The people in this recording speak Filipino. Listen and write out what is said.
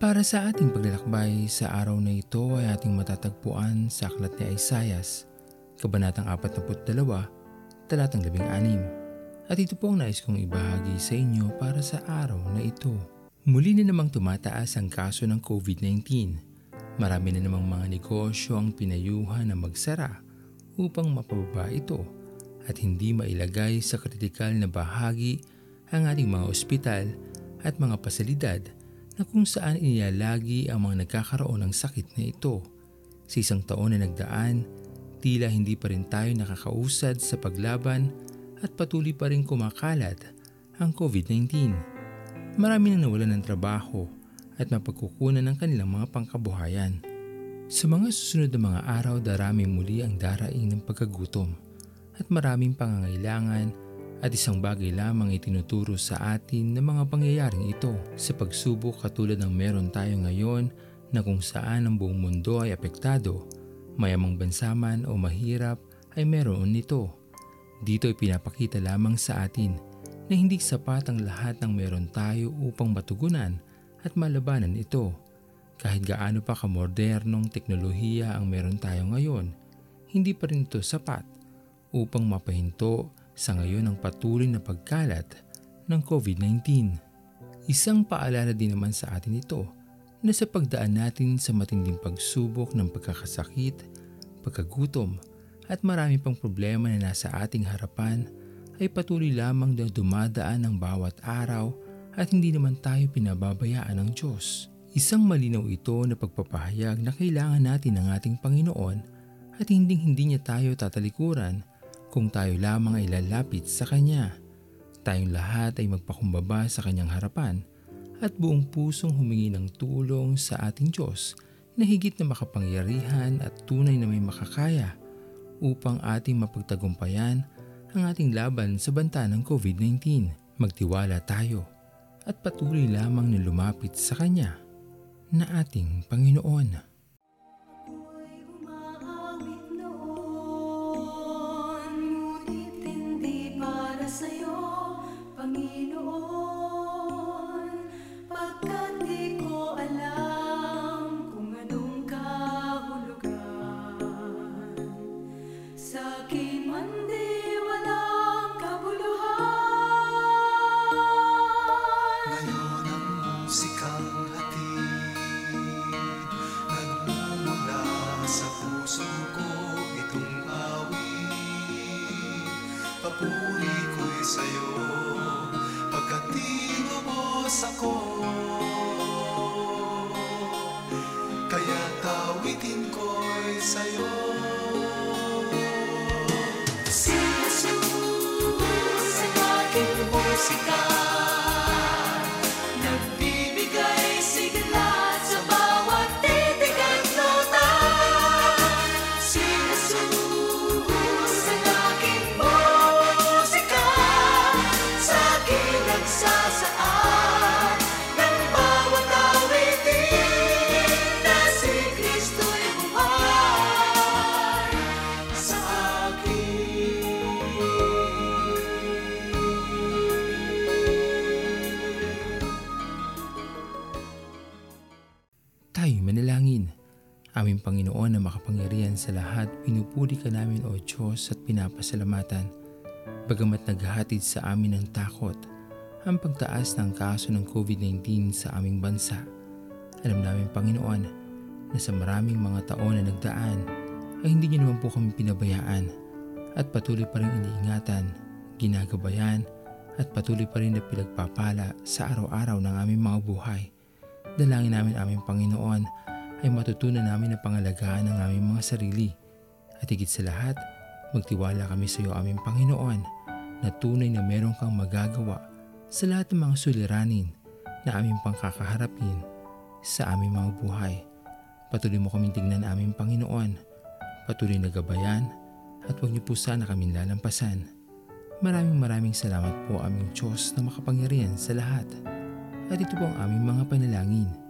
Para sa ating paglalakbay sa araw na ito ay ating matatagpuan sa Aklat ni Isayas, Kabanatang 42, Talatang 16. At ito po ang nais kong ibahagi sa inyo para sa araw na ito. Muli na namang tumataas ang kaso ng COVID-19. Marami na namang mga negosyo ang pinayuhan na magsara upang mapababa ito at hindi mailagay sa kritikal na bahagi ang ating mga ospital at mga pasalidad na kung saan inilalagi ang mga nagkakaroon ng sakit na ito. Sa isang taon na nagdaan, tila hindi pa rin tayo nakakausad sa paglaban at patuloy pa rin kumakalat ang COVID-19. Marami nang nawalan ng trabaho at mapagkukunan ng kanilang mga pangkabuhayan. Sa mga susunod na mga araw, daraming muli ang daraing ng pagkagutom at maraming pangangailangan at isang bagay lamang itinuturo sa atin ng mga pangyayaring ito sa pagsubok katulad ng meron tayo ngayon na kung saan ang buong mundo ay apektado, mayamang bansa man o mahirap ay meron nito. Dito ay pinapakita lamang sa atin na hindi sapat ang lahat ng meron tayo upang matugunan at malabanan ito. Kahit gaano pa kamodernong teknolohiya ang meron tayo ngayon, hindi pa rin ito sapat upang mapahinto sa ngayon ang patuloy na pagkalat ng COVID-19. Isang paalala din naman sa atin ito na sa pagdaan natin sa matinding pagsubok ng pagkakasakit, pagkagutom at marami pang problema na nasa ating harapan ay patuloy lamang na dumadaan ng bawat araw at hindi naman tayo pinababayaan ng Diyos. Isang malinaw ito na pagpapahayag na kailangan natin ng ating Panginoon at hindi hindi niya tayo tatalikuran kung tayo lamang ay lalapit sa Kanya. Tayong lahat ay magpakumbaba sa Kanyang harapan at buong pusong humingi ng tulong sa ating Diyos na higit na makapangyarihan at tunay na may makakaya upang ating mapagtagumpayan ang ating laban sa banta ng COVID-19. Magtiwala tayo at patuloy lamang na lumapit sa Kanya na ating Panginoon. Tinubos ako Kaya tawitin ko'y sa'yo. Si Jesus ang aking musika Aming Panginoon na makapangyarihan sa lahat, pinupuri ka namin o Diyos at pinapasalamatan. Bagamat naghahatid sa amin ng takot, ang pagtaas ng kaso ng COVID-19 sa aming bansa. Alam namin Panginoon na sa maraming mga taon na nagdaan ay hindi niyo naman po kami pinabayaan at patuloy pa rin iniingatan, ginagabayan at patuloy pa rin na pinagpapala sa araw-araw ng aming mga buhay. Dalangin namin aming Panginoon ay matutunan namin na pangalagaan ang aming mga sarili. At higit sa lahat, magtiwala kami sa iyo aming Panginoon na tunay na meron kang magagawa sa lahat ng mga suliranin na aming pangkakaharapin sa aming mga buhay. Patuloy mo kaming tignan aming Panginoon. Patuloy na gabayan at huwag niyo po sana kaming lalampasan. Maraming maraming salamat po aming Diyos na makapangyarihan sa lahat. At ito po ang aming mga panalangin